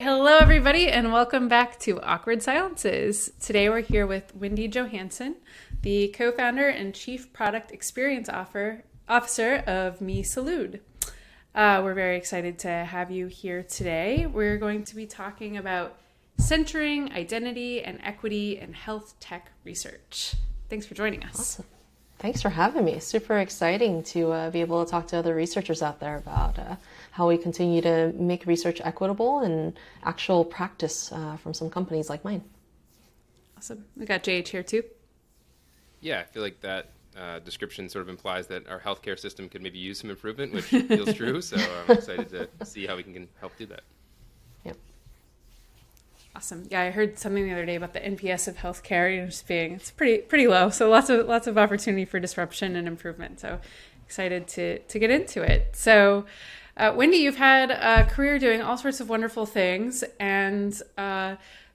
Hello, everybody, and welcome back to Awkward Silences. Today we're here with Wendy Johansson, the co founder and chief product experience offer, officer of Mi Salud. Uh, we're very excited to have you here today. We're going to be talking about centering identity and equity in health tech research. Thanks for joining us. Awesome. Thanks for having me. Super exciting to uh, be able to talk to other researchers out there about uh, how we continue to make research equitable and actual practice uh, from some companies like mine. Awesome. We got JH here too. Yeah, I feel like that uh, description sort of implies that our healthcare system could maybe use some improvement, which feels true. So I'm excited to see how we can help do that. Yep. Awesome. Yeah, I heard something the other day about the NPS of healthcare you know, just being it's pretty pretty low. So lots of lots of opportunity for disruption and improvement. So excited to to get into it. So uh, Wendy, you've had a career doing all sorts of wonderful things, and uh,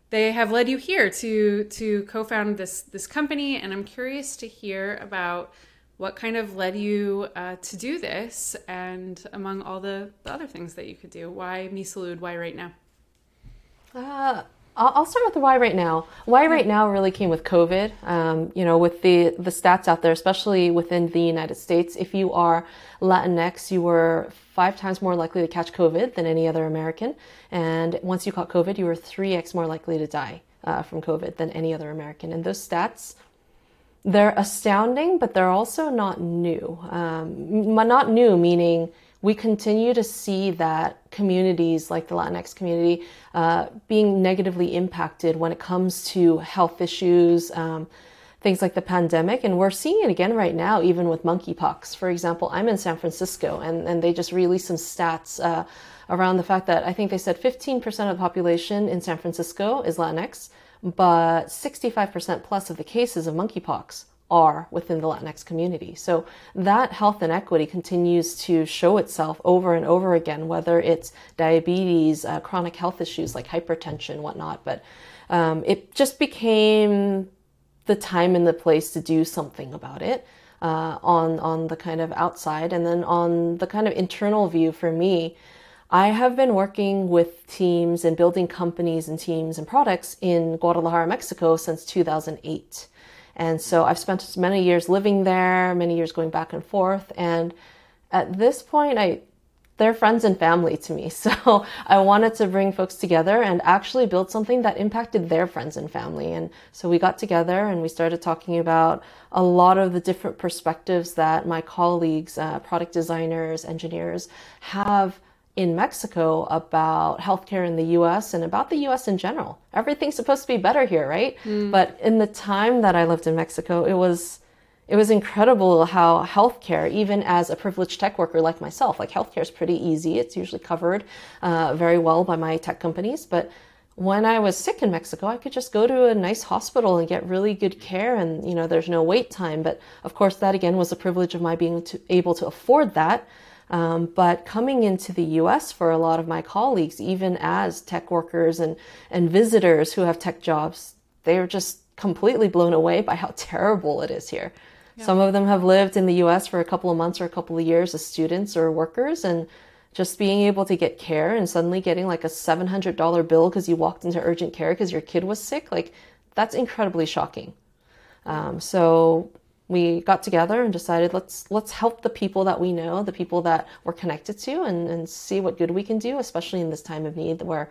they have led you here to to co-found this this company. And I'm curious to hear about what kind of led you uh, to do this, and among all the, the other things that you could do, why Mi Salud? Why right now? Uh, I'll start with the why right now. Why right now really came with COVID. Um, you know, with the the stats out there, especially within the United States, if you are Latinx, you were five times more likely to catch COVID than any other American, and once you caught COVID, you were three x more likely to die uh, from COVID than any other American. And those stats, they're astounding, but they're also not new. Um, not new meaning we continue to see that communities like the Latinx community uh, being negatively impacted when it comes to health issues, um, things like the pandemic. And we're seeing it again right now, even with monkeypox. For example, I'm in San Francisco and, and they just released some stats uh, around the fact that I think they said 15% of the population in San Francisco is Latinx, but 65% plus of the cases of monkeypox are within the Latinx community. So that health inequity continues to show itself over and over again, whether it's diabetes, uh, chronic health issues like hypertension, whatnot. But um, it just became the time and the place to do something about it. Uh, on on the kind of outside, and then on the kind of internal view for me, I have been working with teams and building companies and teams and products in Guadalajara, Mexico since 2008. And so I've spent many years living there, many years going back and forth. And at this point, I they're friends and family to me. So I wanted to bring folks together and actually build something that impacted their friends and family. And so we got together and we started talking about a lot of the different perspectives that my colleagues, uh, product designers, engineers have in Mexico about healthcare in the US and about the US in general. Everything's supposed to be better here, right? Mm. But in the time that I lived in Mexico, it was it was incredible how healthcare, even as a privileged tech worker like myself, like healthcare is pretty easy. It's usually covered uh, very well by my tech companies. But when I was sick in Mexico, I could just go to a nice hospital and get really good care, and you know, there's no wait time. But of course, that again was a privilege of my being to, able to afford that. Um, but coming into the US for a lot of my colleagues, even as tech workers and, and visitors who have tech jobs, they're just completely blown away by how terrible it is here. Yeah. Some of them have lived in the US for a couple of months or a couple of years as students or workers, and just being able to get care and suddenly getting like a $700 bill because you walked into urgent care because your kid was sick, like that's incredibly shocking. Um, so we got together and decided let's let's help the people that we know, the people that we're connected to, and, and see what good we can do, especially in this time of need where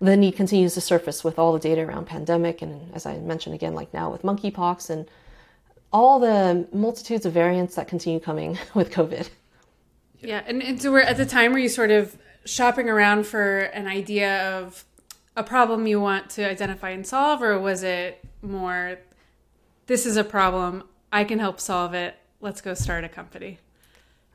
the need continues to surface with all the data around pandemic and as I mentioned again, like now with monkeypox and all the multitudes of variants that continue coming with COVID. Yeah, and, and so we're at the time where you sort of shopping around for an idea of a problem you want to identify and solve, or was it more this is a problem I can help solve it. Let's go start a company.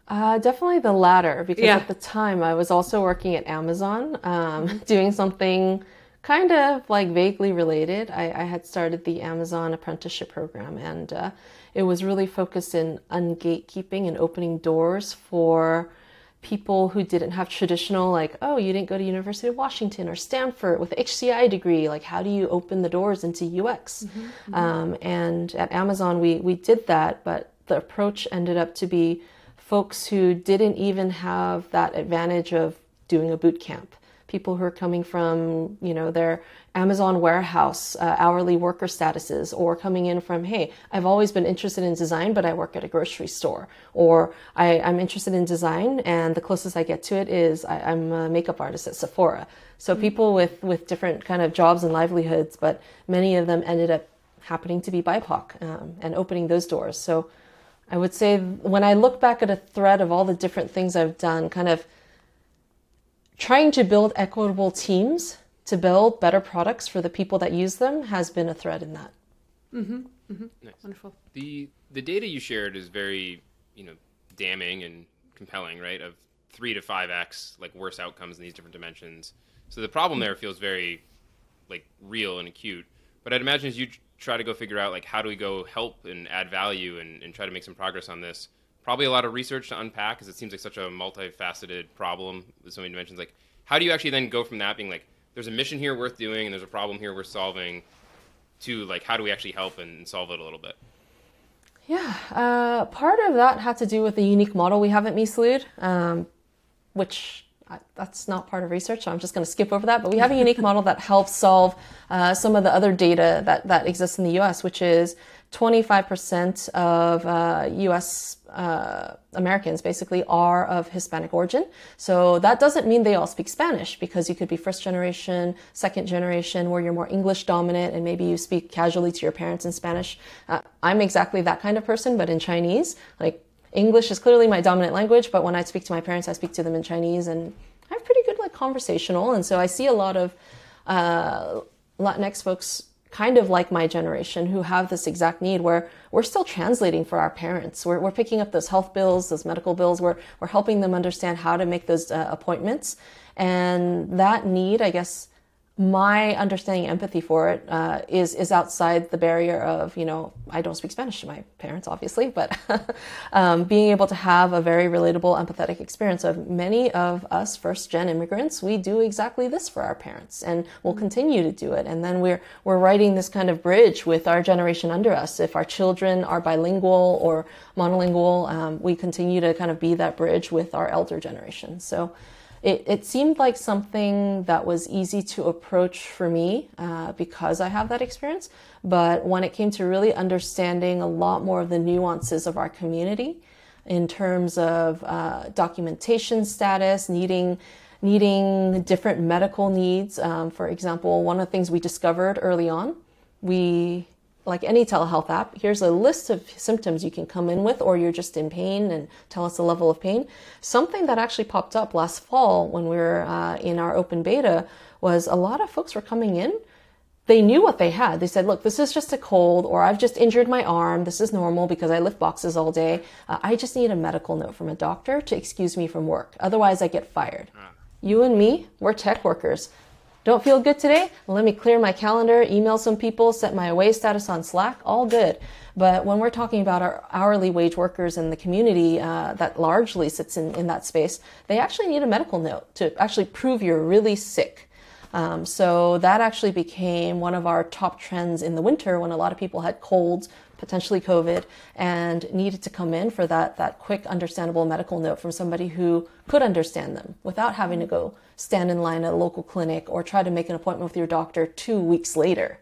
Uh, definitely the latter, because yeah. at the time I was also working at Amazon, um, mm-hmm. doing something kind of like vaguely related. I, I, had started the Amazon apprenticeship program, and uh, it was really focused in on gatekeeping and opening doors for people who didn't have traditional like oh you didn't go to university of washington or stanford with hci degree like how do you open the doors into ux mm-hmm, mm-hmm. Um, and at amazon we we did that but the approach ended up to be folks who didn't even have that advantage of doing a boot camp people who are coming from, you know, their Amazon warehouse uh, hourly worker statuses, or coming in from, hey, I've always been interested in design, but I work at a grocery store, or I, am interested in design, and the closest I get to it is I, am a makeup artist at Sephora. So mm-hmm. people with with different kind of jobs and livelihoods, but many of them ended up happening to be BIPOC um, and opening those doors. So I would say when I look back at a thread of all the different things I've done, kind of trying to build equitable teams to build better products for the people that use them has been a thread in that. Mm-hmm. Mm-hmm. Nice. Wonderful. The the data you shared is very you know damning and compelling, right? Of three to five x like worse outcomes in these different dimensions. So the problem there feels very like real and acute. But I'd imagine as you try to go figure out like how do we go help and add value and, and try to make some progress on this, probably a lot of research to unpack because it seems like such a multifaceted problem with so many dimensions. Like, how do you actually then go from that being like, there's a mission here worth doing and there's a problem here worth solving, to like, how do we actually help and solve it a little bit? Yeah, uh, part of that had to do with the unique model we have at Meet um, which that's not part of research, so I'm just going to skip over that. But we have a unique model that helps solve uh, some of the other data that, that exists in the US, which is 25% of uh, US uh, Americans basically are of Hispanic origin. So that doesn't mean they all speak Spanish because you could be first generation, second generation, where you're more English dominant and maybe you speak casually to your parents in Spanish. Uh, I'm exactly that kind of person, but in Chinese. Like English is clearly my dominant language, but when I speak to my parents, I speak to them in Chinese, and I'm pretty good like conversational. And so I see a lot of uh, Latinx folks, kind of like my generation, who have this exact need where we're still translating for our parents. We're, we're picking up those health bills, those medical bills. We're we're helping them understand how to make those uh, appointments, and that need, I guess my understanding empathy for it uh, is is outside the barrier of you know I don't speak Spanish to my parents obviously but um, being able to have a very relatable empathetic experience of many of us first gen immigrants we do exactly this for our parents and we'll mm-hmm. continue to do it. And then we're we're writing this kind of bridge with our generation under us. If our children are bilingual or monolingual um, we continue to kind of be that bridge with our elder generation. So it, it seemed like something that was easy to approach for me uh, because I have that experience. But when it came to really understanding a lot more of the nuances of our community in terms of uh, documentation status, needing needing different medical needs. Um, for example, one of the things we discovered early on, we like any telehealth app, here's a list of symptoms you can come in with, or you're just in pain and tell us the level of pain. Something that actually popped up last fall when we were uh, in our open beta was a lot of folks were coming in. They knew what they had. They said, look, this is just a cold, or I've just injured my arm. This is normal because I lift boxes all day. Uh, I just need a medical note from a doctor to excuse me from work. Otherwise, I get fired. Ah. You and me, we're tech workers. Don't feel good today? Let me clear my calendar, email some people, set my away status on Slack, all good. But when we're talking about our hourly wage workers in the community uh, that largely sits in, in that space, they actually need a medical note to actually prove you're really sick. Um, so that actually became one of our top trends in the winter when a lot of people had colds, potentially COVID, and needed to come in for that, that quick, understandable medical note from somebody who could understand them without having to go stand in line at a local clinic or try to make an appointment with your doctor two weeks later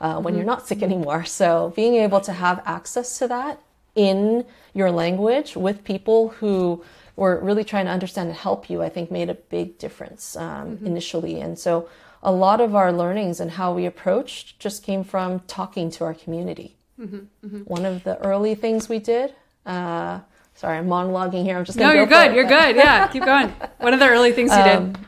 uh, when mm-hmm. you're not sick anymore. So being able to have access to that in your language with people who were really trying to understand and help you, I think made a big difference um, mm-hmm. initially. And so a lot of our learnings and how we approached just came from talking to our community. Mm-hmm, mm-hmm. One of the early things we did. Uh, sorry, I'm monologuing here. I'm just no. Go you're good. You're good. Yeah, keep going. One of the early things you um, did.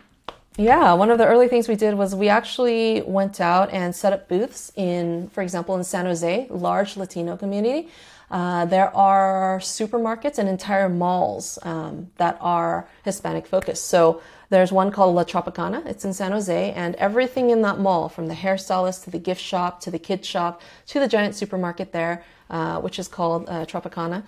Yeah, one of the early things we did was we actually went out and set up booths in, for example, in San Jose, large Latino community. Uh, there are supermarkets and entire malls um, that are Hispanic focused. So there's one called La Tropicana. It's in San Jose, and everything in that mall, from the hairstylist to the gift shop to the kid shop to the giant supermarket there, uh, which is called uh, Tropicana,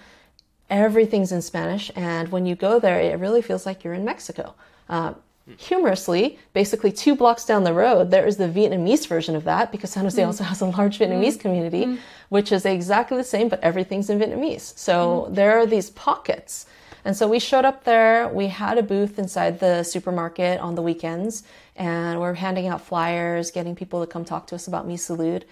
everything's in Spanish. And when you go there, it really feels like you're in Mexico. Uh, humorously, basically two blocks down the road, there is the Vietnamese version of that because San Jose mm. also has a large Vietnamese mm. community, mm. which is exactly the same, but everything's in Vietnamese. So there are these pockets And so we showed up there. We had a booth inside the supermarket on the weekends, and we're handing out flyers, getting people to come talk to us about Mi Salud.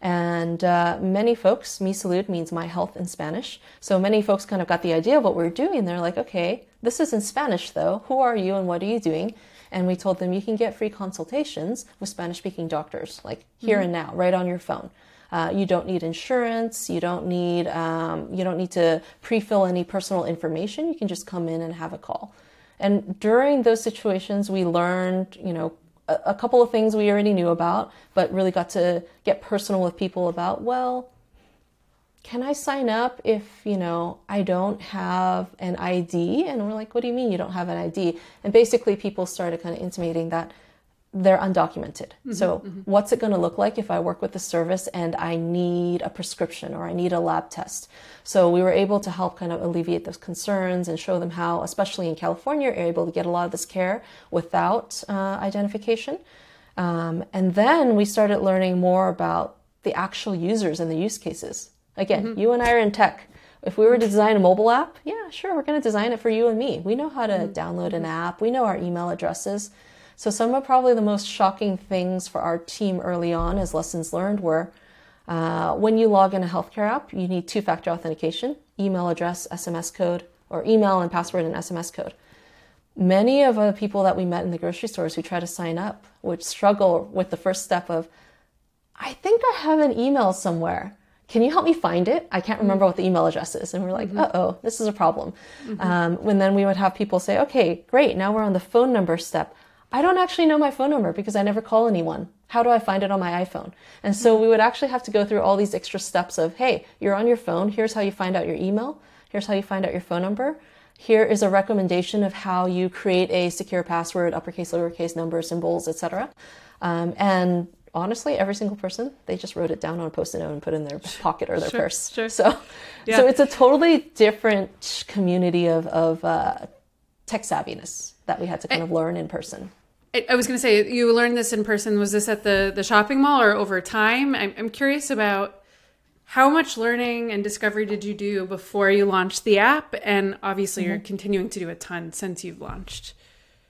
And uh, many folks, Mi Salud means my health in Spanish. So many folks kind of got the idea of what we are doing. They're like, okay, this is in Spanish though. Who are you and what are you doing? And we told them you can get free consultations with Spanish speaking doctors, like here mm-hmm. and now, right on your phone. Uh, you don't need insurance. You don't need um, you don't need to pre-fill any personal information. You can just come in and have a call. And during those situations, we learned, you know, a, couple of things we already knew about, but really got to get personal with people about, well, can I sign up if, you know, I don't have an ID? And we're like, what do you mean you don't have an ID? And basically people started kind of intimating that they're undocumented. Mm-hmm, so, mm-hmm. what's it going to look like if I work with the service and I need a prescription or I need a lab test? So, we were able to help kind of alleviate those concerns and show them how, especially in California, you're able to get a lot of this care without uh, identification. Um, and then we started learning more about the actual users and the use cases. Again, mm-hmm. you and I are in tech. If we were to design a mobile app, yeah, sure, we're going to design it for you and me. We know how to mm-hmm. download an app, we know our email addresses. So, some of probably the most shocking things for our team early on as lessons learned were uh, when you log in a healthcare app, you need two factor authentication, email address, SMS code, or email and password and SMS code. Many of the people that we met in the grocery stores who try to sign up would struggle with the first step of, I think I have an email somewhere. Can you help me find it? I can't remember what the email address is. And we're like, mm-hmm. uh oh, this is a problem. Mm-hmm. Um, when then we would have people say, okay, great, now we're on the phone number step. I don't actually know my phone number because I never call anyone. How do I find it on my iPhone? And so we would actually have to go through all these extra steps of, hey, you're on your phone. Here's how you find out your email. Here's how you find out your phone number. Here is a recommendation of how you create a secure password, uppercase, lowercase, numbers, symbols, etc. Um, and honestly, every single person, they just wrote it down on a post-it note and put it in their pocket or their sure, purse. Sure. So, yeah. so it's a totally different community of, of uh, tech savviness that we had to kind of learn in person. I was going to say you learned this in person. Was this at the the shopping mall or over time? I'm, I'm curious about how much learning and discovery did you do before you launched the app, and obviously mm-hmm. you're continuing to do a ton since you've launched.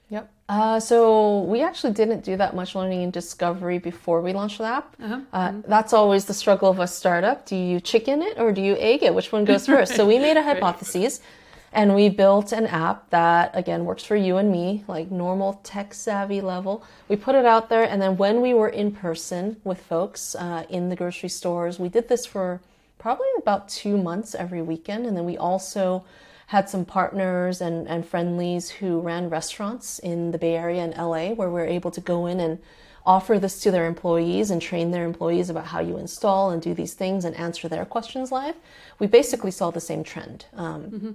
Yep. Uh, so we actually didn't do that much learning and discovery before we launched the app. Uh-huh. Uh, mm-hmm. That's always the struggle of a startup. Do you chicken it or do you egg it? Which one goes first? so we made a hypothesis. Right and we built an app that, again, works for you and me, like normal tech savvy level. We put it out there. And then when we were in person with folks uh, in the grocery stores, we did this for probably about two months every weekend. And then we also had some partners and, and friendlies who ran restaurants in the Bay Area and LA where we are able to go in and offer this to their employees and train their employees about how you install and do these things and answer their questions live. We basically saw the same trend. Um, mm-hmm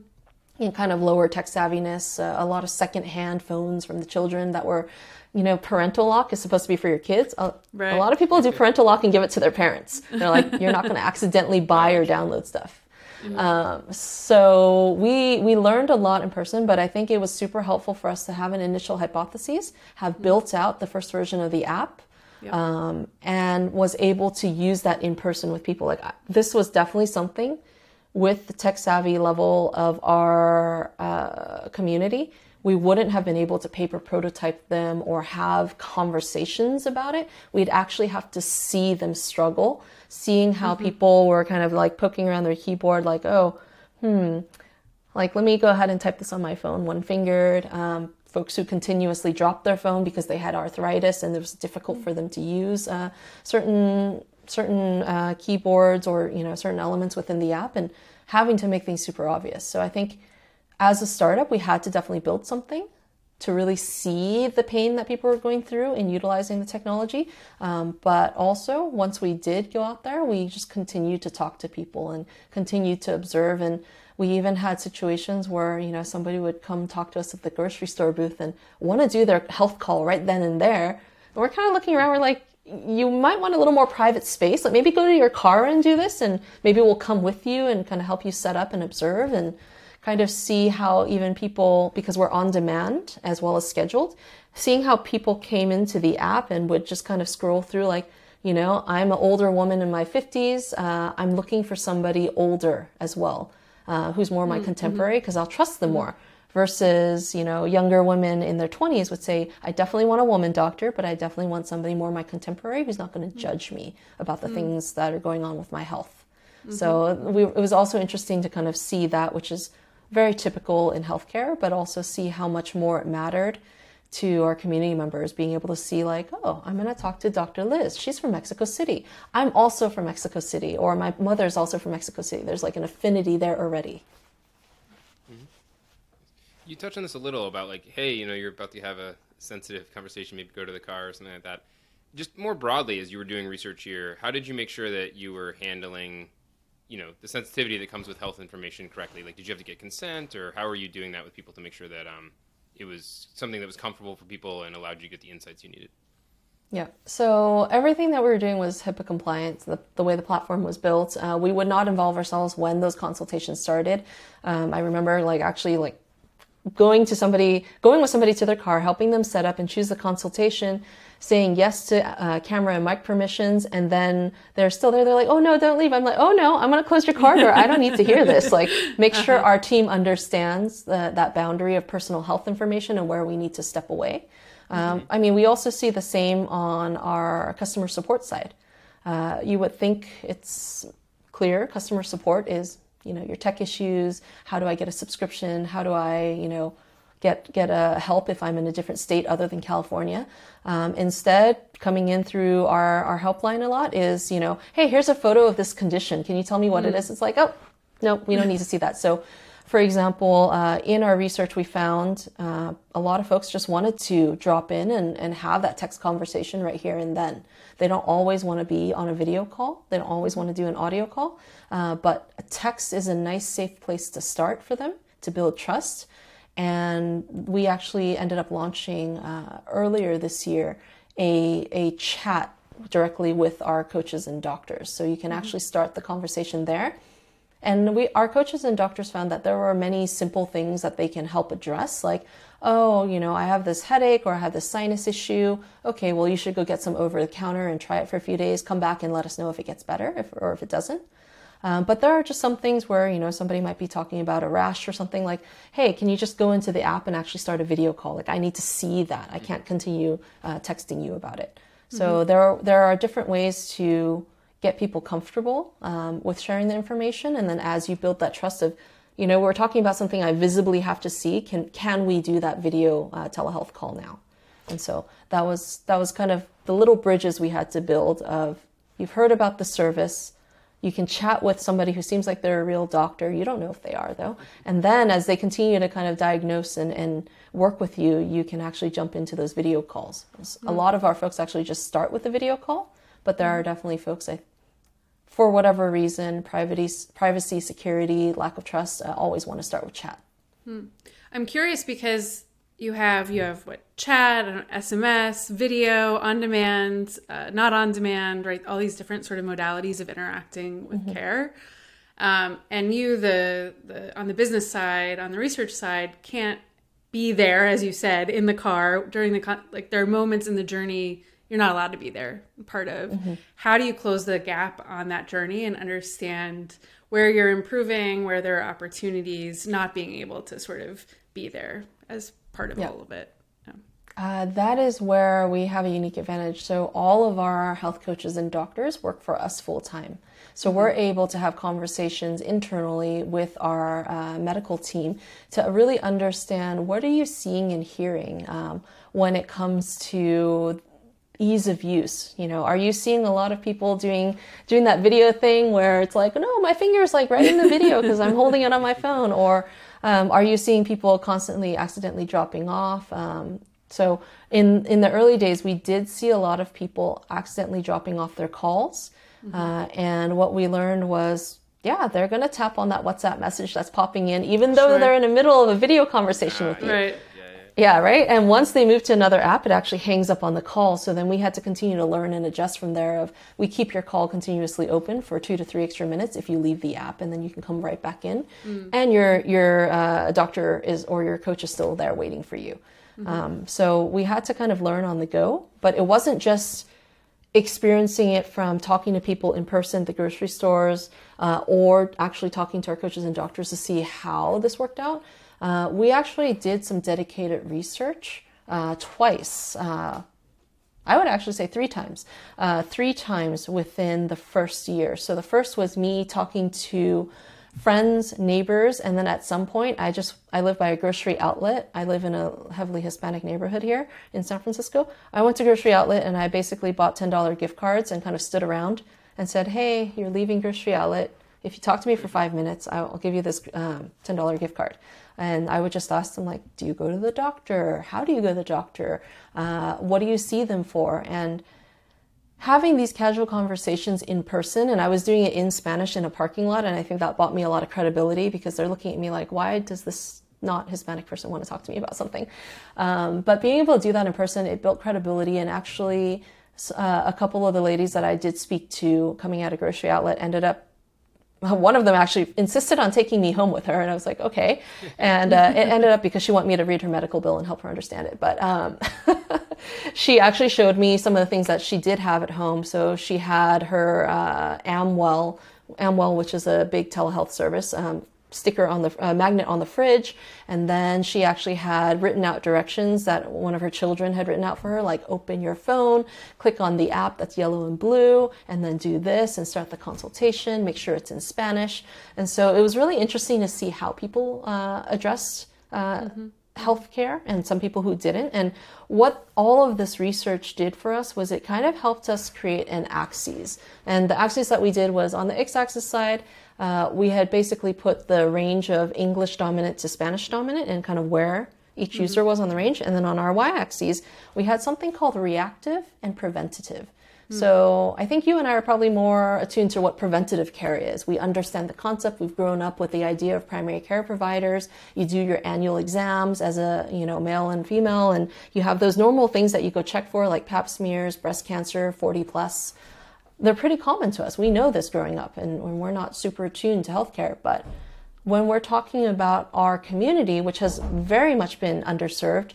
in kind of lower tech savviness, uh, a lot of secondhand phones from the children that were, you know, parental lock is supposed to be for your kids. A, right. a lot of people do parental lock and give it to their parents. They're like, you're not going to accidentally buy or download stuff. Mm-hmm. Um, so we we learned a lot in person, but I think it was super helpful for us to have an initial hypothesis, have mm-hmm. built out the first version of the app, yep. um, and was able to use that in person with people. Like this was definitely something with the tech savvy level of our uh, community, we wouldn't have been able to paper prototype them or have conversations about it. We'd actually have to see them struggle, seeing how mm-hmm. people were kind of like poking around their keyboard, like, oh, hmm, like, let me go ahead and type this on my phone, one fingered. Um, folks who continuously dropped their phone because they had arthritis and it was difficult for them to use uh, certain certain uh, keyboards or you know certain elements within the app and having to make things super obvious. So I think as a startup, we had to definitely build something to really see the pain that people were going through in utilizing the technology. Um, but also, once we did go out there, we just continued to talk to people and continued to observe. And we even had situations where you know somebody would come talk to us at the grocery store booth and want to do their health call right then and there. And we're kind of looking around. We're like, you might want a little more private space. Like maybe go to your car and do this, and maybe we'll come with you and kind of help you set up and observe and kind of see how even people, because we're on demand as well as scheduled, seeing how people came into the app and would just kind of scroll through, like, you know, I'm an older woman in my 50s. Uh, I'm looking for somebody older as well. uh, who's more my contemporary because I'll trust them more versus you know younger women in their 20s would say i definitely want a woman doctor but i definitely want somebody more my contemporary who's not going to mm-hmm. judge me about the mm-hmm. things that are going on with my health. Mm-hmm. So we, it was also interesting to kind of see that which is very typical in healthcare but also see how much more it mattered to our community members being able to see like oh i'm going to talk to dr liz. She's from mexico city. I'm also from mexico city or my mother's also from mexico city. There's like an affinity there already You touched on this a little about like, hey, you know, you're about to have a sensitive conversation, maybe go to the car or something like that. Just more broadly, as you were doing research here, how did you make sure that you were handling, you know, the sensitivity that comes with health information correctly? Like, did you have to get consent, or how are you doing that with people to make sure that um, it was something that was comfortable for people and allowed you to get the insights you needed? Yeah. So everything that we were doing was HIPAA compliant. The, the way the platform was built, uh, we would not involve ourselves when those consultations started. Um, I remember like actually like going to somebody, going with somebody to their car, helping them set up and choose the consultation, saying yes to uh, camera and mic permissions, and then they're still there. They're like, "Oh no, don't leave." I'm like, "Oh no, I'm going to close your car door. I don't need to hear this." Like, make sure our team understands the, that boundary of personal health information and where we need to step away. Um, I mean, we also see the same on our customer support side. Uh, you would think it's clear. Customer support is, you know, your tech issues. How do I get a subscription? How do I, you know, get get a help if I'm in a different state other than California? Um, instead, coming in through our our helpline a lot is, you know, hey, here's a photo of this condition. Can you tell me what it is? It's like, oh, no, we don't need to see that. So for example, uh, in our research, we found uh, a lot of folks just wanted to drop in and, and have that text conversation right here and then. They don't always want to be on a video call, they don't always want to do an audio call, uh, but a text is a nice, safe place to start for them to build trust. And we actually ended up launching uh, earlier this year a, a chat directly with our coaches and doctors. So you can actually start the conversation there. And we, our coaches and doctors found that there were many simple things that they can help address, like, oh, you know, I have this headache or I have this sinus issue. Okay, well, you should go get some over the counter and try it for a few days. Come back and let us know if it gets better if, or if it doesn't. Um, but there are just some things where, you know, somebody might be talking about a rash or something like, hey, can you just go into the app and actually start a video call? Like, I need to see that. I can't continue uh, texting you about it. So there, are, there are different ways to get people comfortable um, with sharing the information. And then as you build that trust of, you know, we're talking about something I visibly have to see. Can can we do that video uh, telehealth call now? And so that was that was kind of the little bridges we had to build. Of you've heard about the service, you can chat with somebody who seems like they're a real doctor. You don't know if they are though. And then as they continue to kind of diagnose and, and work with you, you can actually jump into those video calls. A lot of our folks actually just start with the video call, but there are definitely folks I for whatever reason, privacy, privacy, security, lack of trust, I always want to start with chat. I'm curious because you have you have what chat, SMS, video, on demand, uh, not on demand, right? All these different sort of modalities of interacting with care. Um, and you, the, the on the business side, on the research side, can't be there, as you said, in the car during the con- like. There are moments in the journey you're not allowed to be there. Part of how do you close the gap on that journey and understand where you're improving, where there are opportunities, not being able to sort of be there as part of Yeah. all of it. Yeah. Uh, that is where we have a unique advantage. So, all of our health coaches and doctors work for us full time. So, we're able to have conversations internally with our uh, medical team to really understand what are you seeing and hearing um, when it comes to ease of use you know are you seeing a lot of people doing doing that video thing where it's like no my finger's like right in the video because i'm holding it on my phone or um, are you seeing people constantly accidentally dropping off um, so in in the early days we did see a lot of people accidentally dropping off their calls uh, and what we learned was yeah they're going to tap on that whatsapp message that's popping in even though Sure. they're in the middle of a video conversation with you Right. Yeah, right. And once they move to another app, it actually hangs up on the call. So then we had to continue to learn and adjust from there. Of we keep your call continuously open for two to three extra minutes if you leave the app, and then you can come right back in, and your your uh, doctor is or your coach is still there waiting for you. Um, so we had to kind of learn on the go, but it wasn't just experiencing it from talking to people in person at the grocery stores uh, or actually talking to our coaches and doctors to see how this worked out. Uh, we actually did some dedicated research uh, twice. Uh, I would actually say three times, uh, three times within the first year. So the first was me talking to friends, neighbors, and then at some point, I just I live by a grocery outlet. I live in a heavily Hispanic neighborhood here in San Francisco. I went to grocery outlet and I basically bought ten dollar gift cards and kind of stood around and said, "Hey, you're leaving grocery outlet. If you talk to me for five minutes, I'll give you this um, ten dollar gift card." And I would just ask them like, "Do you go to the doctor? How do you go to the doctor? Uh, what do you see them for?" and having these casual conversations in person and i was doing it in spanish in a parking lot and i think that bought me a lot of credibility because they're looking at me like why does this not hispanic person want to talk to me about something um, but being able to do that in person it built credibility and actually uh, a couple of the ladies that i did speak to coming out of grocery outlet ended up one of them actually insisted on taking me home with her, and I was like, okay. And uh, it ended up because she wanted me to read her medical bill and help her understand it. But um, she actually showed me some of the things that she did have at home. So she had her uh, Amwell, Amwell, which is a big telehealth service. Um, sticker on the uh, magnet on the fridge and then she actually had written out directions that one of her children had written out for her like open your phone click on the app that's yellow and blue and then do this and start the consultation make sure it's in spanish and so it was really interesting to see how people uh, addressed uh, mm-hmm. Healthcare and some people who didn't and what all of this research did for us was it kind of helped us create an axis and the axis that we did was on the x-axis side uh, we had basically put the range of English dominant to Spanish dominant and kind of where each mm-hmm. user was on the range. And then on our y axis, we had something called reactive and preventative. So I think you and I are probably more attuned to what preventative care is. We understand the concept. We've grown up with the idea of primary care providers. You do your annual exams as a, you know, male and female, and you have those normal things that you go check for, like pap smears, breast cancer, 40 plus they're pretty common to us. We know this growing up, and we're not super attuned to healthcare. But when we're talking about our community, which has very much been underserved,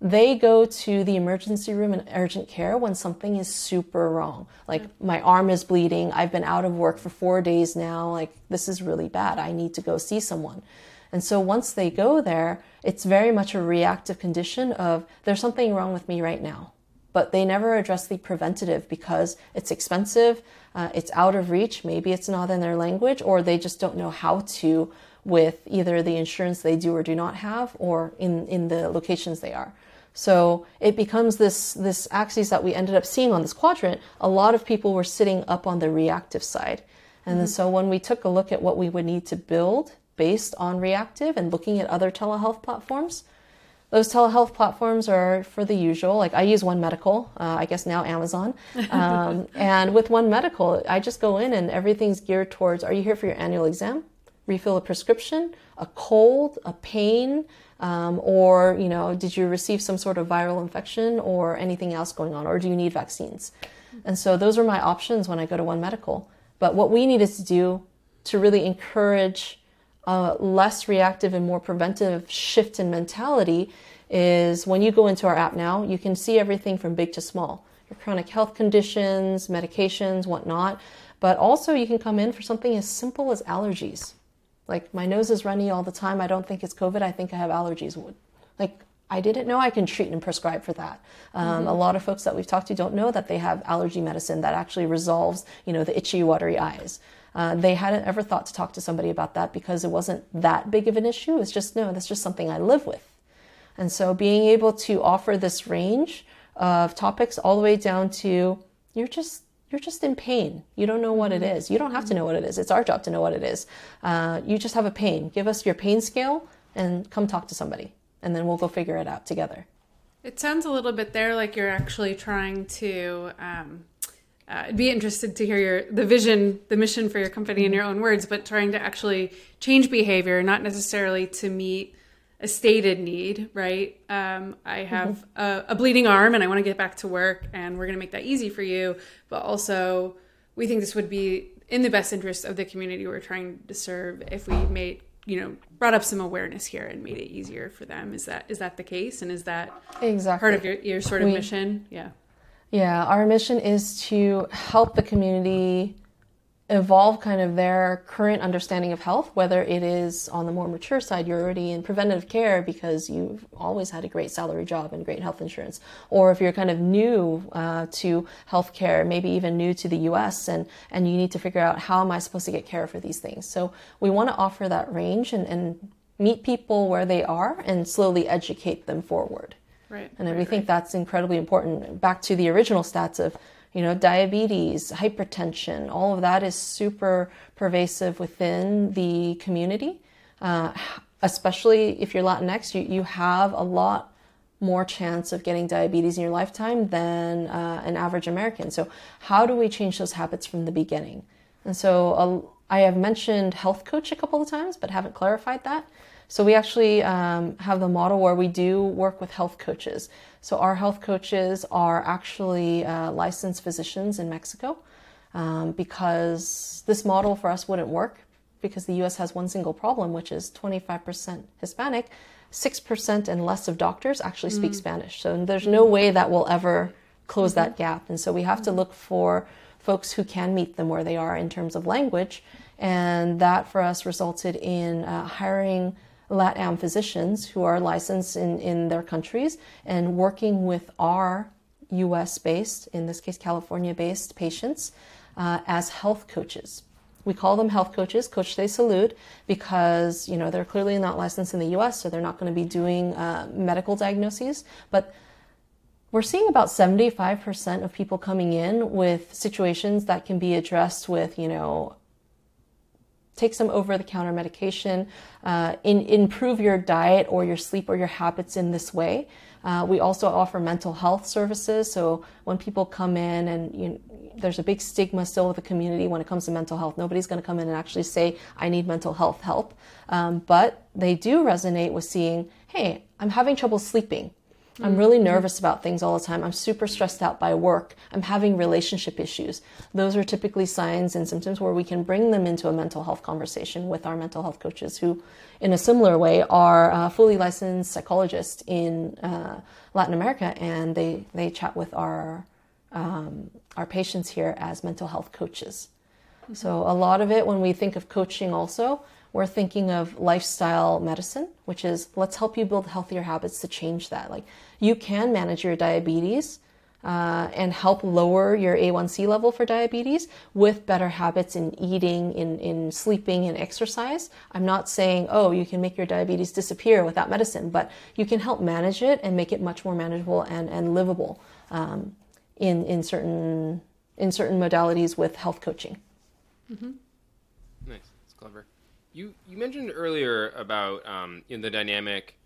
they go to the emergency room and urgent care when something is super wrong. Like, my arm is bleeding. I've been out of work for four days now. Like, this is really bad. I need to go see someone. And so once they go there, it's very much a reactive condition of there's something wrong with me right now but they never address the preventative because it's expensive, uh, it's out of reach, maybe it's not in their language, or they just don't know how to with either the insurance they do or do not have or in, in the locations they are. So it becomes this, this axis that we ended up seeing on this quadrant. A lot of people were sitting up on the reactive side. And mm-hmm. so when we took a look at what we would need to build based on reactive and looking at other telehealth platforms, those telehealth platforms are for the usual. Like I use One Medical, uh, I guess now Amazon. Um, and with One Medical, I just go in and everything's geared towards are you here for your annual exam? Refill a prescription, a cold, a pain, um, or you know, did you receive some sort of viral infection or anything else going on, or do you need vaccines? And so those are my options when I go to One Medical. But what we needed to do to really encourage a less reactive and more preventive shift in mentality is when you go into our app now, you can see everything from big to small your chronic health conditions, medications, whatnot. But also, you can come in for something as simple as allergies. Like, my nose is runny all the time. I don't think it's COVID. I think I have allergies. Like, I didn't know I can treat and prescribe for that. Um, mm-hmm. A lot of folks that we've talked to don't know that they have allergy medicine that actually resolves, you know, the itchy, watery eyes. Uh, they hadn't ever thought to talk to somebody about that because it wasn't that big of an issue. It's just, no, that's just something I live with. And so being able to offer this range of topics all the way down to you're just you're just in pain. You don't know what it mm-hmm. You don't have to know what it is. It's our job to know what it is. Uh, you just have a pain. Give us your pain scale and come talk to somebody, and then we'll go figure it out together. It sounds a little bit there like you're actually trying to um, uh, I'd be interested to hear your the vision, the mission for your company in your own words, but trying to actually change behavior, not necessarily to meet a stated need, right? Um, I have mm-hmm. a, a, bleeding arm and I want to get back to work, and we're going to make that easy for you. But also, we think this would be in the best interest of the community we're trying to serve if we made you know brought up some awareness here and made it easier for them is that is that the case and is that exactly part of your, your sort of we, mission yeah Yeah, our mission is to help the community evolve kind of their current understanding of health, whether it is on the more mature side, you're already in preventative care because you've always had a great salary job and great health insurance, or if you're kind of new uh, to healthcare, maybe even new to the US, and, and you need to figure out how am I supposed to get care for these things. So we want to offer that range and, and meet people where they are and slowly educate them forward. Right. And right, we think right. that's incredibly important. Back to the original stats of, you know, diabetes, hypertension, all of that is super pervasive within the community. Uh, especially if you're Latinx, you, you have a lot more chance of getting diabetes in your lifetime than uh, an average American. So, how do we change those habits from the beginning? And so, uh, I have mentioned health coach a couple of times, but haven't clarified that. So we actually um, have the model where we do work with health coaches. So our health coaches are actually uh, licensed physicians in Mexico um, because this model for us wouldn't work because the US has one single problem, which is 25% Hispanic, 6% and less of doctors actually speak Spanish. So there's no way that will ever close that gap. And so we have to look for folks who can meet them where they are in terms of language. And that for us resulted in uh, hiring LATAM physicians who are licensed in, in their countries and working with our US based, in this case, California based patients uh, as health coaches. We call them health coaches, Coach de Salud, because you know they're clearly not licensed in the U.S., so they're not going to be doing uh, medical diagnoses. But we're seeing about 75% of people coming in with situations that can be addressed with, you know, take some over-the-counter medication, uh, in, improve your diet or your sleep or your habits in this way. Uh, we also offer mental health services. So when people come in and you there's a big stigma still with the community when it comes to mental health. Nobody's going to come in and actually say, I need mental health help. Um, but they do resonate with seeing, hey, I'm having trouble sleeping. I'm really nervous about things all the time. I'm super stressed out by work. I'm having relationship issues. Those are typically signs and symptoms where we can bring them into a mental health conversation with our mental health coaches, who, in a similar way, are uh, fully licensed psychologists in uh, Latin America, and they they chat with our um, our patients here as mental health coaches. So a lot of it, when we think of coaching, also we're thinking of lifestyle medicine, which is let's help you build healthier habits to change that. Like you can manage your diabetes uh, and help lower your A1C level for diabetes with better habits in eating, in, in sleeping, and exercise. I'm not saying, oh, you can make your diabetes disappear without medicine, but you can help manage it and make it much more manageable and, and livable um, in, in, certain, in certain modalities with health coaching. Mm-hmm. Nice, that's clever. You you mentioned earlier about um, in the dynamic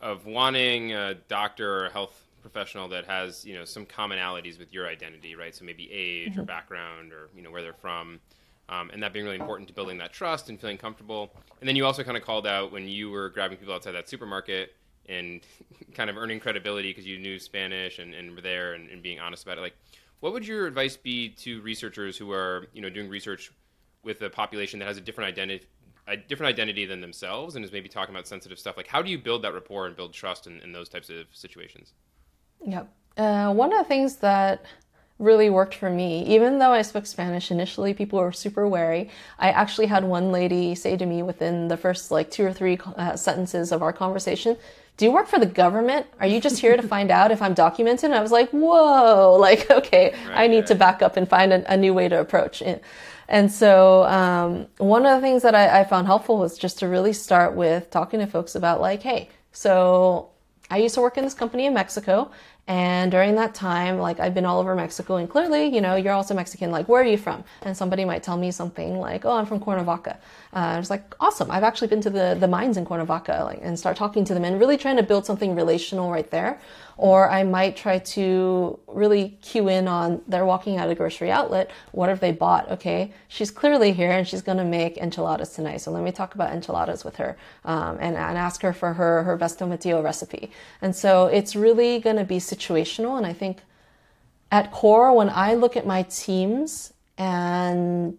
of wanting a doctor or a health professional that has you know some commonalities with your identity, right? So maybe age mm-hmm. or background or you know where they're from, um, and that being really important to building that trust and feeling comfortable. And then you also kind of called out when you were grabbing people outside that supermarket and kind of earning credibility because you knew Spanish and, and were there and, and being honest about it. Like, what would your advice be to researchers who are you know doing research with a population that has a different identity a different identity than themselves and is maybe talking about sensitive stuff like how do you build that rapport and build trust in, in those types of situations yeah uh, one of the things that really worked for me even though i spoke spanish initially people were super wary i actually had one lady say to me within the first like two or three uh, sentences of our conversation do you work for the government? Are you just here to find out if I'm documented? And I was like, whoa, like, okay, right, I need right. to back up and find a, a new way to approach it. And so, um, one of the things that I, I found helpful was just to really start with talking to folks about, like, hey, so I used to work in this company in Mexico. And during that time, like I've been all over Mexico and clearly, you know, you're also Mexican. Like, where are you from? And somebody might tell me something like, oh, I'm from Cuernavaca. Uh, I was like, awesome. I've actually been to the, the mines in Cuernavaca like, and start talking to them and really trying to build something relational right there. Or I might try to really cue in on they're walking out of grocery outlet. What have they bought? Okay, she's clearly here and she's going to make enchiladas tonight. So let me talk about enchiladas with her um, and, and ask her for her, her best tomatillo recipe. And so it's really going to be situational. And I think at core, when I look at my teams and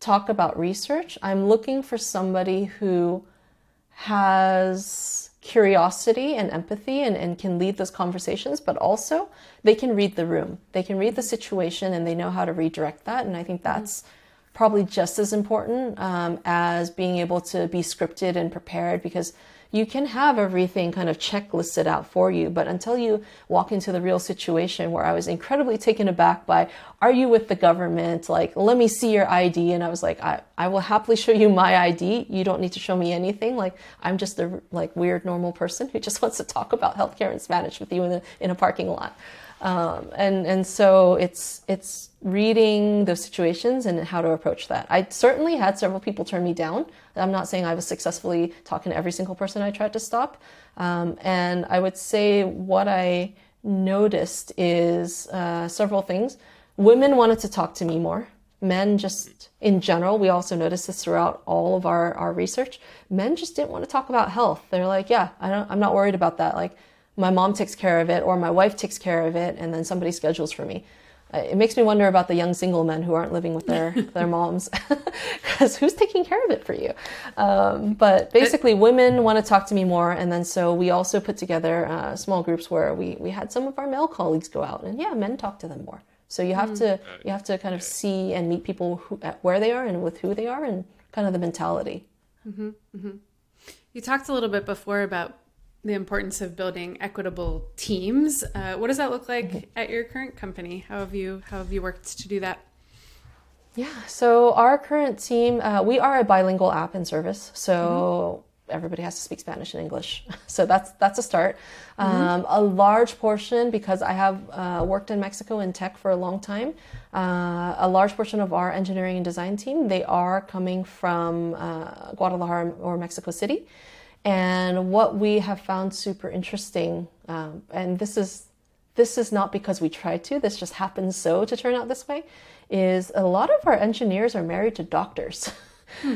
talk about research, I'm looking for somebody who has curiosity and empathy and, and can lead those conversations, but also they can read the room. They can read the situation and they know how to redirect that. And I think that's probably just as important um, as being able to be scripted and prepared because you can have everything kind of checklisted out for you, but until you walk into the real situation where I was incredibly taken aback by, are you with the government? Like, let me see your ID. And I was like, I, I will happily show you my ID. You don't need to show me anything. Like, I'm just a like weird normal person who just wants to talk about healthcare in Spanish with you in a, in a parking lot. Um, and and so it's it's reading those situations and how to approach that. I certainly had several people turn me down. I'm not saying I was successfully talking to every single person I tried to stop. Um, and I would say what I noticed is uh, several things. Women wanted to talk to me more. Men just in general, we also noticed this throughout all of our, our research. Men just didn't want to talk about health. They're like, yeah, I don't, I'm not worried about that. Like my mom takes care of it or my wife takes care of it and then somebody schedules for me. Uh, it makes me wonder about the young single men who aren't living with their their moms because who's taking care of it for you? Um, but basically women want to talk to me more and then so we also put together uh, small groups where we we had some of our male colleagues go out and yeah men talk to them more. So you have mm. to you have to kind of see and meet people who, at where they are and with who they are and kind of the mentality. Mm-hmm, mm-hmm. you talked a little bit before about the importance of building equitable teams. Uh, what does that look like mm-hmm. at your current company? How have you how have you worked to do that? Yeah, so our current team, uh, we are a bilingual app and service. So mm-hmm. everybody has to speak Spanish and English. So that's that's a start. Mm-hmm. Um, a large portion, because I have uh, worked in Mexico in tech for a long time, uh, a large portion of our engineering and design team, they are coming from uh, Guadalajara or Mexico City. And what we have found super interesting, um, and this is this is not because we tried to, this just happens so to turn out this way, is a lot of our engineers are married to doctors.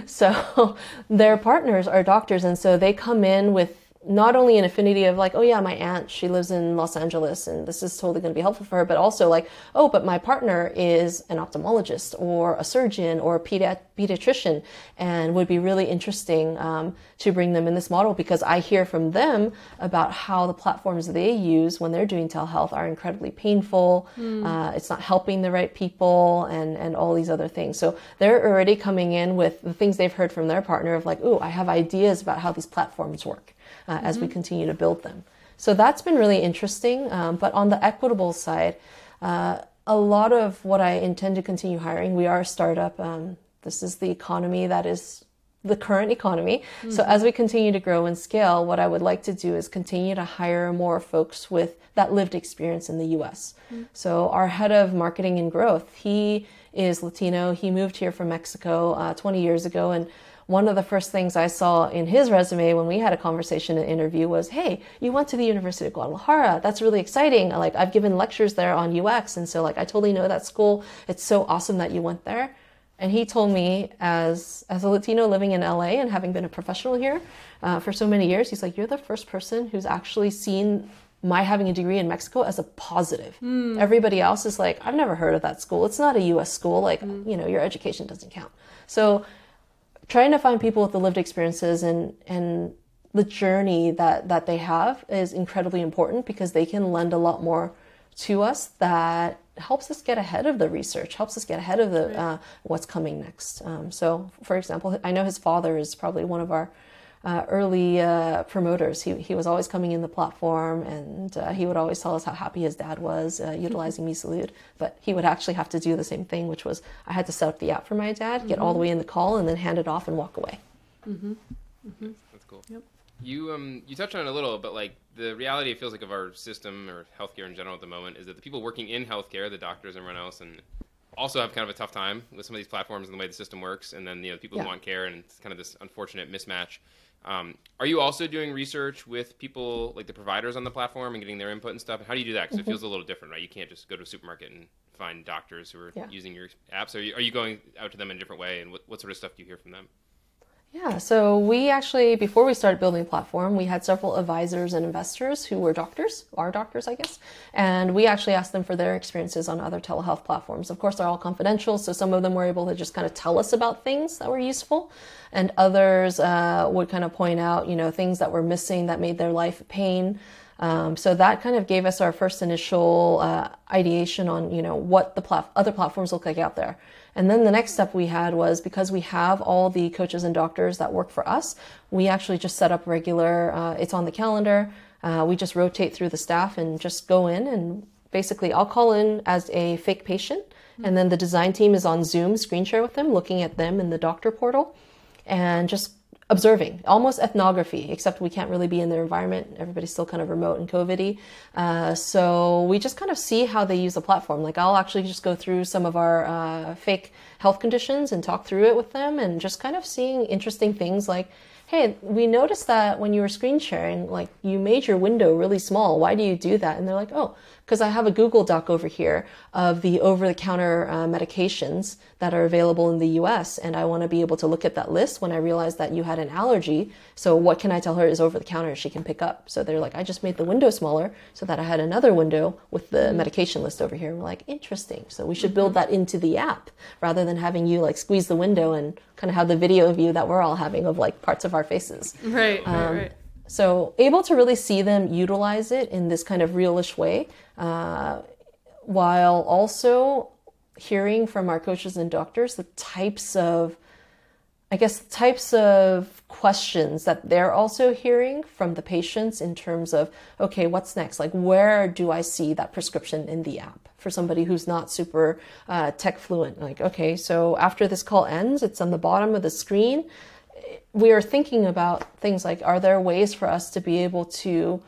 So their partners are doctors, and so they come in with not only an affinity of like, oh yeah, my aunt, she lives in Los Angeles and this is totally going to be helpful for her, but also like, oh, but my partner is an ophthalmologist or a surgeon or a pedi- pediatrician and would be really interesting um, to bring them in this model because I hear from them about how the platforms they use when they're doing telehealth are incredibly painful. Mm. Uh, it's not helping the right people and, and all these other things. So they're already coming in with the things they've heard from their partner of like, oh, I have ideas about how these platforms work uh, mm-hmm. as we mm-hmm. continue to build them. So that's been really interesting. Um, but on the equitable side, uh, a lot of what I intend to continue hiring, we are a startup. Um, this is the economy that is the current economy. Mm-hmm. So as we continue to grow and scale, what I would like to do is continue to hire more folks with that lived experience in the US. Mm-hmm. So our head of marketing and growth, he is Latino. He moved here from Mexico uh, 20 years ago and one of the first things I saw in his resume when we had a conversation and interview was, "Hey, you went to the University of Guadalajara. That's really exciting. Like I've given lectures there on UX, and so like I totally know that school. It's so awesome that you went there." And he told me, as as a Latino living in LA and having been a professional here uh, for so many years, he's like, "You're the first person who's actually seen." my having a degree in Mexico as a positive. Mm. Everybody else is like, I've never heard of that school. It's not a US school. Like, mm. you know, your education doesn't count. So trying to find people with the lived experiences and and the journey that that they have is incredibly important because they can lend a lot more to us that helps us get ahead of the research, helps us get ahead of the uh, what's coming next. Um, so, for example, I know his father is probably one of our uh, early uh, promoters. He, he was always coming in the platform and uh, he would always tell us how happy his dad was uh, utilizing MiSalud. But he would actually have to do the same thing, which was I had to set up the app for my dad, mm-hmm. get all the way in the call, and then hand it off and walk away. Mm-hmm. Mm-hmm. That's cool. Yep. You um you touched on it a little, but like the reality it feels like of our system or healthcare in general at the moment is that the people working in healthcare, the doctors and everyone else, and also have kind of a tough time with some of these platforms and the way the system works, and then you know the people yeah. who want care, and it's kind of this unfortunate mismatch. Um, are you also doing research with people like the providers on the platform and getting their input and stuff? how do you do that? Because mm-hmm. it feels a little different, right? You can't just go to a supermarket and find doctors who are yeah. using your apps. Are you, are you going out to them in a different way? And what, what sort of stuff do you hear from them? Yeah, so we actually, before we started building the platform, we had several advisors and investors who were doctors, our doctors, I guess. And we actually asked them for their experiences on other telehealth platforms. Of course, they're all confidential, so some of them were able to just kind of tell us about things that were useful. And others uh, would kind of point out, you know, things that were missing that made their life pain. Um, so that kind of gave us our first initial uh, ideation on, you know, what the plat- other platforms look like out there. And then the next step we had was because we have all the coaches and doctors that work for us, we actually just set up regular, uh, it's on the calendar. Uh, we just rotate through the staff and just go in and basically I'll call in as a fake patient. And then the design team is on Zoom screen share with them, looking at them in the doctor portal and just observing, almost ethnography, except we can't really be in their environment. Everybody's still kind of remote and COVIDy. Uh, so we just kind of see how they use the platform. Like I'll actually just go through some of our uh, fake health conditions and talk through it with them and just kind of seeing interesting things like, hey, we noticed that when you were screen sharing, like you made your window really small. Why do you do that? And they're like, oh, because I have a Google Doc over here of the over the counter uh, medications that are available in the US. And I want to be able to look at that list when I realize that you had an allergy. So what can I tell her is over the counter she can pick up? So they're like, I just made the window smaller so that I had another window with the mm-hmm. medication list over here. And we're like, interesting. So we should build that into the app rather than having you like squeeze the window and kind of have the video view that we're all having of like parts of our faces. Right, um, right, right. So able to really see them utilize it in this kind of realish way, uh, while also hearing from our coaches and doctors the types of, I guess, the types of questions that they're also hearing from the patients in terms of, okay, what's next? Like, where do I see that prescription in the app? For somebody who's not super uh, tech fluent, like, okay, so after this call ends, it's on the bottom of the screen we are thinking about things like are there ways for us to be able to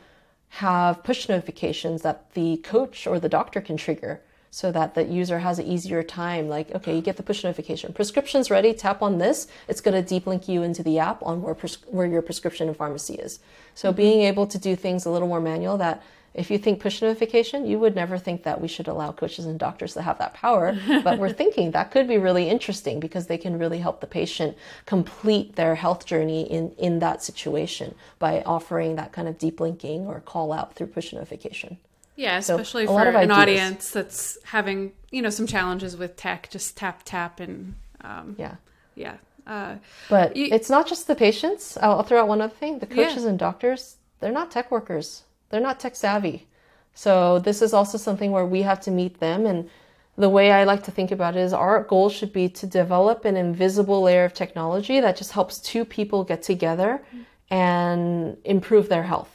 have push notifications that the coach or the doctor can trigger so that the user has an easier time? Like okay you get the push notification. Prescription's ready. Tap on this. It's going to deep link you into the app on where, pres- where your prescription and pharmacy is. So mm-hmm. being able to do things a little more manual that if you think push notification, you would never think that we should allow coaches and doctors to have that power. but we're thinking that could be really interesting because they can really help the patient complete their health journey in, in that situation by offering that kind of deep linking or call out through push notification. Yeah, especially so for an audience that's having, you know, some challenges with tech, just tap, tap, and um, yeah. Yeah. Uh, but you, it's not just the patients. I'll, I'll, throw out one other thing. The coaches yeah. and doctors, they're not tech workers they're not tech savvy. So this is also something where we have to meet them. And the way I like to think about it is our goal should be to develop an invisible layer of technology that just helps two people get together and improve their health.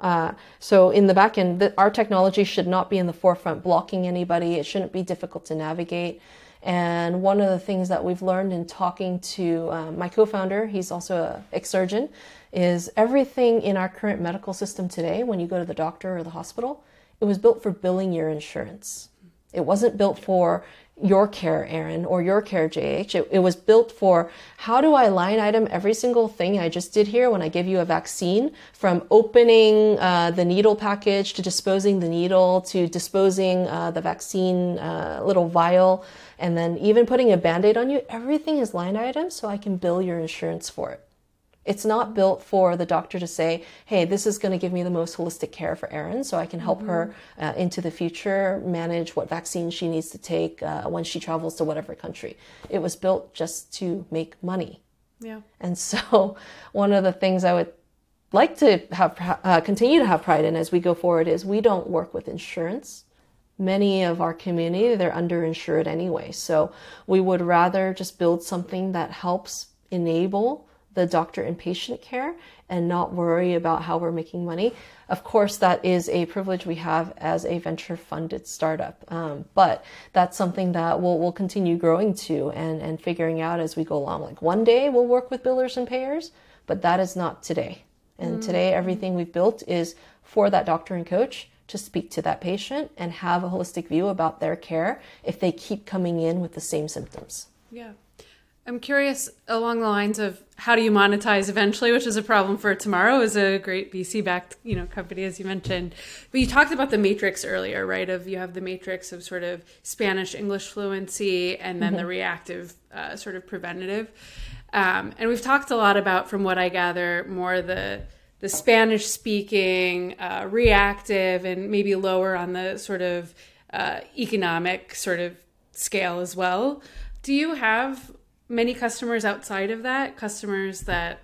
Uh, so in the back end, the, our technology should not be in the forefront blocking anybody. It shouldn't be difficult to navigate. And one of the things that we've learned in talking to uh, my co-founder, he's also a ex-surgeon, is everything in our current medical system today, when you go to the doctor or the hospital, it was built for billing your insurance. It wasn't built for your care, Erin, or your care, JH. It, it, was built for how do I line item every single thing I just did here when I give you a vaccine, from opening uh, the needle package to disposing the needle to disposing uh, the vaccine uh, little vial, and then even putting a band aid on you. Everything is line item so I can bill your insurance for it. It's not built for the doctor to say, hey, this is going to give me the most holistic care for Erin so I can help mm-hmm. her uh, into the future manage what vaccine she needs to take uh, when she travels to whatever country. It was built just to make money. Yeah. And so, one of the things I would like to have uh, continue to have pride in as we go forward is we don't work with insurance. Many of our community they're underinsured anyway, so we would rather just build something that helps enable the doctor and patient care and not worry about how we're making money. Of course, that is a privilege we have as a venture funded startup. Um, but that's something that we'll, we'll continue growing to and, and figuring out as we go along. Like one day we'll work with billers and payers, but that is not today. And mm. today, everything we've built is for that doctor and coach to speak to that patient and have a holistic view about their care if they keep coming in with the same symptoms. Yeah. I'm curious along the lines of how do you monetize eventually, which is a problem for tomorrow is a great VC backed, you know, company as you mentioned. But you talked about the matrix earlier, right? Of you have the matrix of sort of Spanish English fluency and then mm-hmm. the reactive uh, sort of preventative. Um, and we've talked a lot about, from what I gather, more the the Spanish speaking, uh, reactive, and maybe lower on the sort of uh, economic sort of scale as well. Do you have many customers outside of that? Customers that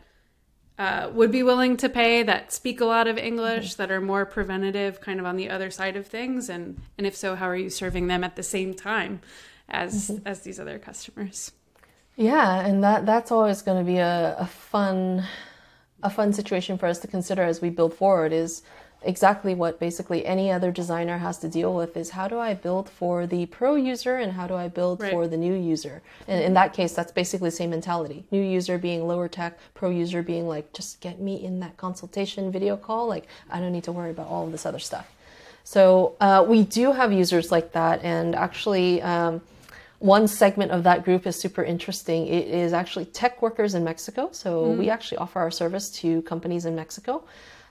uh, would be willing to pay that speak a lot of English mm-hmm. that are more preventative, kind of on the other side of things, and and if so, how are you serving them at the same time as mm-hmm. as these other customers? Yeah, and that that's always going to be a, a fun a fun situation for us to consider as we build forward is exactly what basically any other designer has to deal with is how do I build for the pro user and how do I build right. for the new user? And in that case, that's basically the same mentality. New user being lower tech, pro user being like, just get me in that consultation video call. Like, I don't need to worry about all of this other stuff. So uh, we do have users like that. And actually, um, one segment of that group is super interesting. It is actually tech workers in Mexico. So mm. we actually offer our service to companies in Mexico.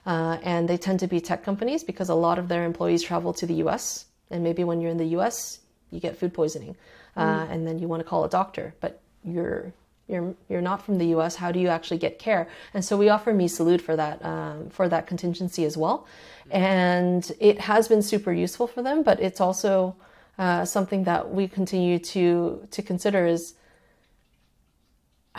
Uh, and they tend to be tech companies because a lot of their employees travel to the US. And maybe when you're in the US, you get food poisoning. Uh, mm. And then you want to call a doctor, but you're you're you're not from the U.S. How do you actually get care? And so we offer MiSalud for that um, for that contingency as well, and it has been super useful for them. But it's also uh, something that we continue to to consider is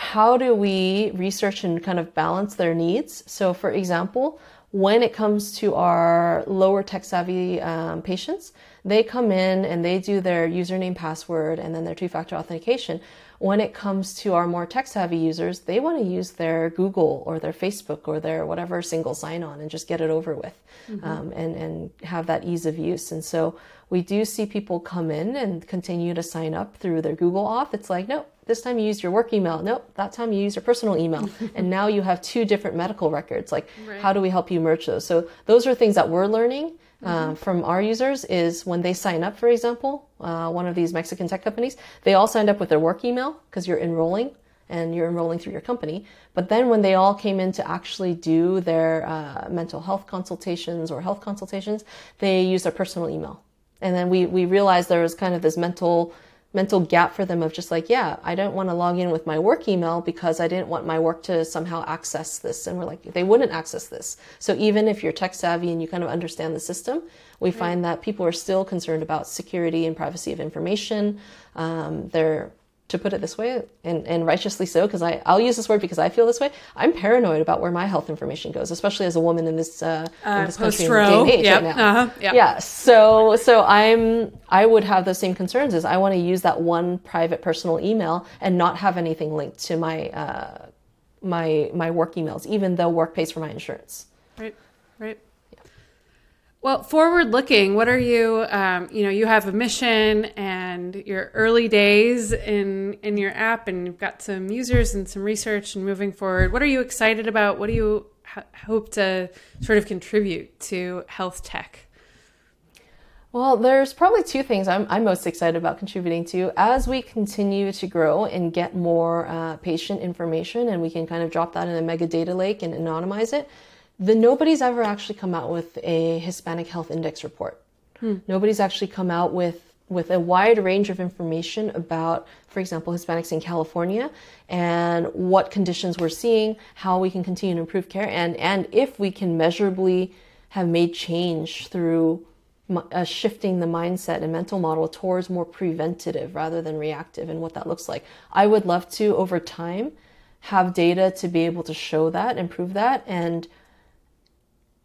how do we research and kind of balance their needs? So, for example, when it comes to our lower tech savvy um, patients, they come in and they do their username, password, and then their two factor authentication. When it comes to our more tech savvy users, they want to use their Google or their Facebook or their whatever single sign on and just get it over with mm-hmm. um, and, and have that ease of use. And so we do see people come in and continue to sign up through their Google auth. It's like, no, this time you used your work email. Nope, that time you used your personal email. and now you have two different medical records. Like, right. how do we help you merge those? So those are things that we're learning uh, mm-hmm. from our users is when they sign up, for example, uh, one of these Mexican tech companies, they all signed up with their work email because you're enrolling and you're enrolling through your company. But then when they all came in to actually do their uh, mental health consultations or health consultations, they used their personal email. And then we, we realized there was kind of this mental mental gap for them of just like, yeah, I don't want to log in with my work email because I didn't want my work to somehow access this. And we're like, they wouldn't access this. So even if you're tech savvy and you kind of understand the system, we right. find that people are still concerned about security and privacy of information. Um, they're to put it this way, and, and righteously so, because I'll use this word because I feel this way. I'm paranoid about where my health information goes, especially as a woman in this uh, uh, in this country in day and age yep. right now. Uh-huh. Yep. Yeah, so so I'm I would have those same concerns. Is I want to use that one private personal email and not have anything linked to my uh, my my work emails, even though work pays for my insurance. Right, right. Well, forward looking, what are you, um, you know, you have a mission and your early days in, in your app and you've got some users and some research and moving forward. What are you excited about? What do you hope to sort of contribute to health tech? Well, there's probably two things I'm, I'm most excited about contributing to as we continue to grow and get more uh, patient information and we can kind of drop that in a mega data lake and anonymize it the nobody's ever actually come out with a Hispanic Health Index report. Hmm. Nobody's actually come out with with a wide range of information about, for example, Hispanics in California and what conditions we're seeing, how we can continue to improve care, and and if we can measurably have made change through uh, shifting the mindset and mental model towards more preventative rather than reactive, and what that looks like. I would love to over time have data to be able to show that, improve that, and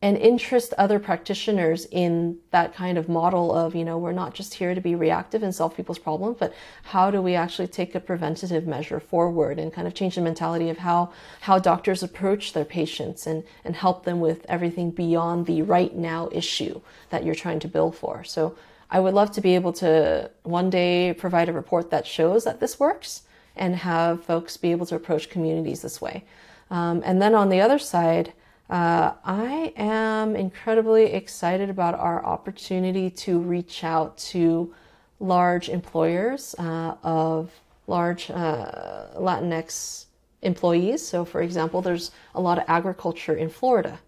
and interest other practitioners in that kind of model of, you know, we're not just here to be reactive and solve people's problems, but how do we actually take a preventative measure forward and kind of change the mentality of how, how doctors approach their patients and, and help them with everything beyond the right now issue that you're trying to bill for. So I would love to be able to one day provide a report that shows that this works and have folks be able to approach communities this way. Um, and then on the other side, uh, I am incredibly excited about our opportunity to reach out to large employers uh, of large uh, Latinx employees. So, for example, there's a lot of agriculture in Florida.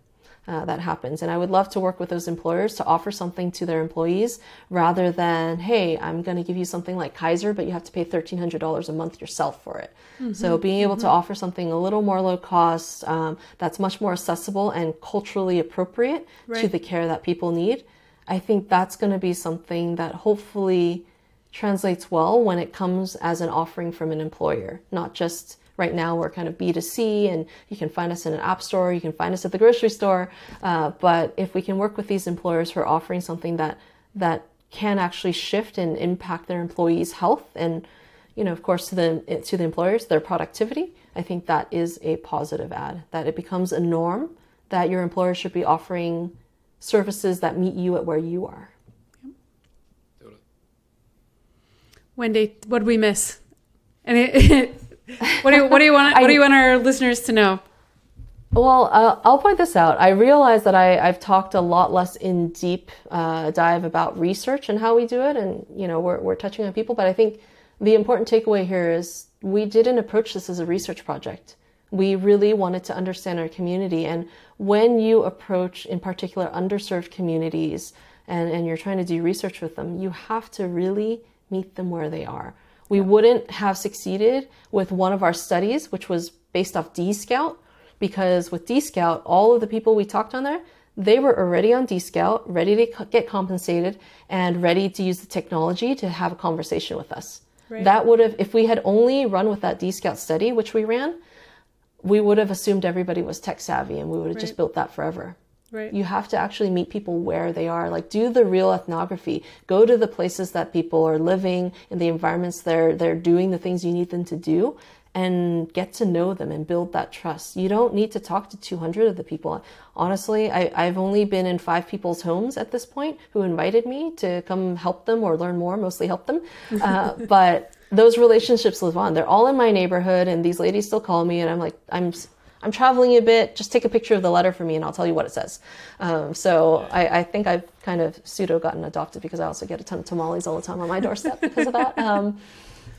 Uh, that happens. And I would love to work with those employers to offer something to their employees rather than, hey, I'm going to give you something like Kaiser, but you have to pay $1,300 a month yourself for it. Mm-hmm. So being able mm-hmm. to offer something a little more low cost, um, that's much more accessible and culturally appropriate right. to the care that people need, I think that's going to be something that hopefully translates well when it comes as an offering from an employer, not just right now we're kind of B2C and you can find us in an app store, you can find us at the grocery store. Uh, but if we can work with these employers who are offering something that, that can actually shift and impact their employees' health and, you know, of course, to the, to the employers, their productivity, I think that is a positive ad, that it becomes a norm that your employer should be offering services that meet you at where you are. Wendy, what did we miss? And it, what do you, what do you want? What do you want our listeners to know? Well, uh, I'll point this out. I realize that I, have talked a lot less in deep uh, dive about research and how we do it, and you know we're we're touching on people. But I think the important takeaway here is we didn't approach this as a research project. We really wanted to understand our community, and when you approach, in particular, underserved communities, and and you're trying to do research with them, you have to really meet them where they are. We wouldn't have succeeded with one of our studies, which was based off dscout, because with dscout, all of the people we talked on there, they were already on dscout, ready to get compensated, and ready to use the technology to have a conversation with us. Right. That would have, if we had only run with that dscout study, which we ran, we would have assumed everybody was tech savvy and we would have right. just built that forever. Right. You have to actually meet people where they are. Like do the real ethnography. Go to the places that people are living in the environments they're they're doing the things you need them to do and get to know them and build that trust. You don't need to talk to 200 of the people. Honestly, I, I've only been in five people's homes at this point who invited me to come help them or learn more, mostly help them. Uh, but those relationships live on. They're all in my neighborhood, and these ladies still call me, and I'm like, I'm I'm traveling a bit. Just take a picture of the letter for me and I'll tell you what it says. Um, so I, I, think I've kind of pseudo gotten adopted because I also get a ton of tamales all the time on my doorstep because of that. Um,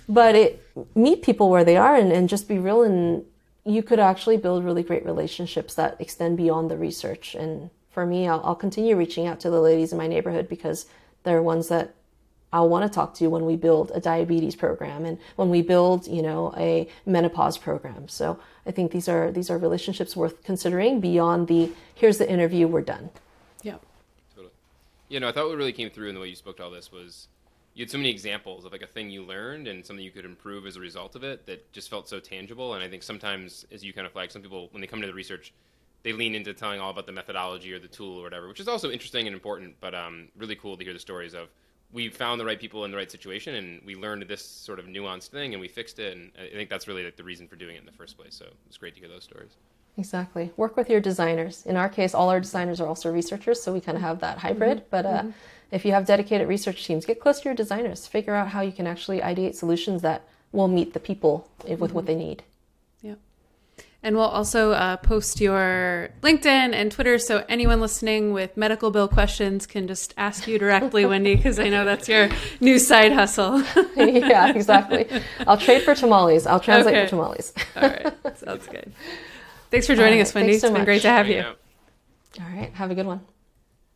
but it meet people where they are and, and just be real and you could actually build really great relationships that extend beyond the research. And for me, I'll, I'll continue reaching out to the ladies in my neighborhood because they're ones that I'll want to talk to when we build a diabetes program and when we build, you know, a menopause program. So I think these are these are relationships worth considering beyond the here's the interview, we're done. Yeah. Totally. You know, I thought what really came through in the way you spoke to all this was you had so many examples of like a thing you learned and something you could improve as a result of it that just felt so tangible. And I think sometimes, as you kind of flag, some people when they come to the research, they lean into telling all about the methodology or the tool or whatever, which is also interesting and important, but um, really cool to hear the stories of we found the right people in the right situation and we learned this sort of nuanced thing and we fixed it and i think that's really like the reason for doing it in the first place. So it's great to hear those stories. Exactly. Work with your designers. In our case all our designers are also researchers so we kind of have that hybrid. Mm-hmm. but uh, mm-hmm. if you have dedicated research teams get close to your designers. Figure out how you can actually ideate solutions that will meet the people with mm-hmm. what they need and we'll also uh, post your LinkedIn and Twitter so anyone listening with medical bill questions can just ask you directly, Wendy, because I know that's your new side hustle. yeah, exactly. I'll trade for tamales. I'll translate okay. for tamales. All right. Sounds good. Thanks for joining right, us, Wendy. So it's been much. great to have you. All right. Have a good one.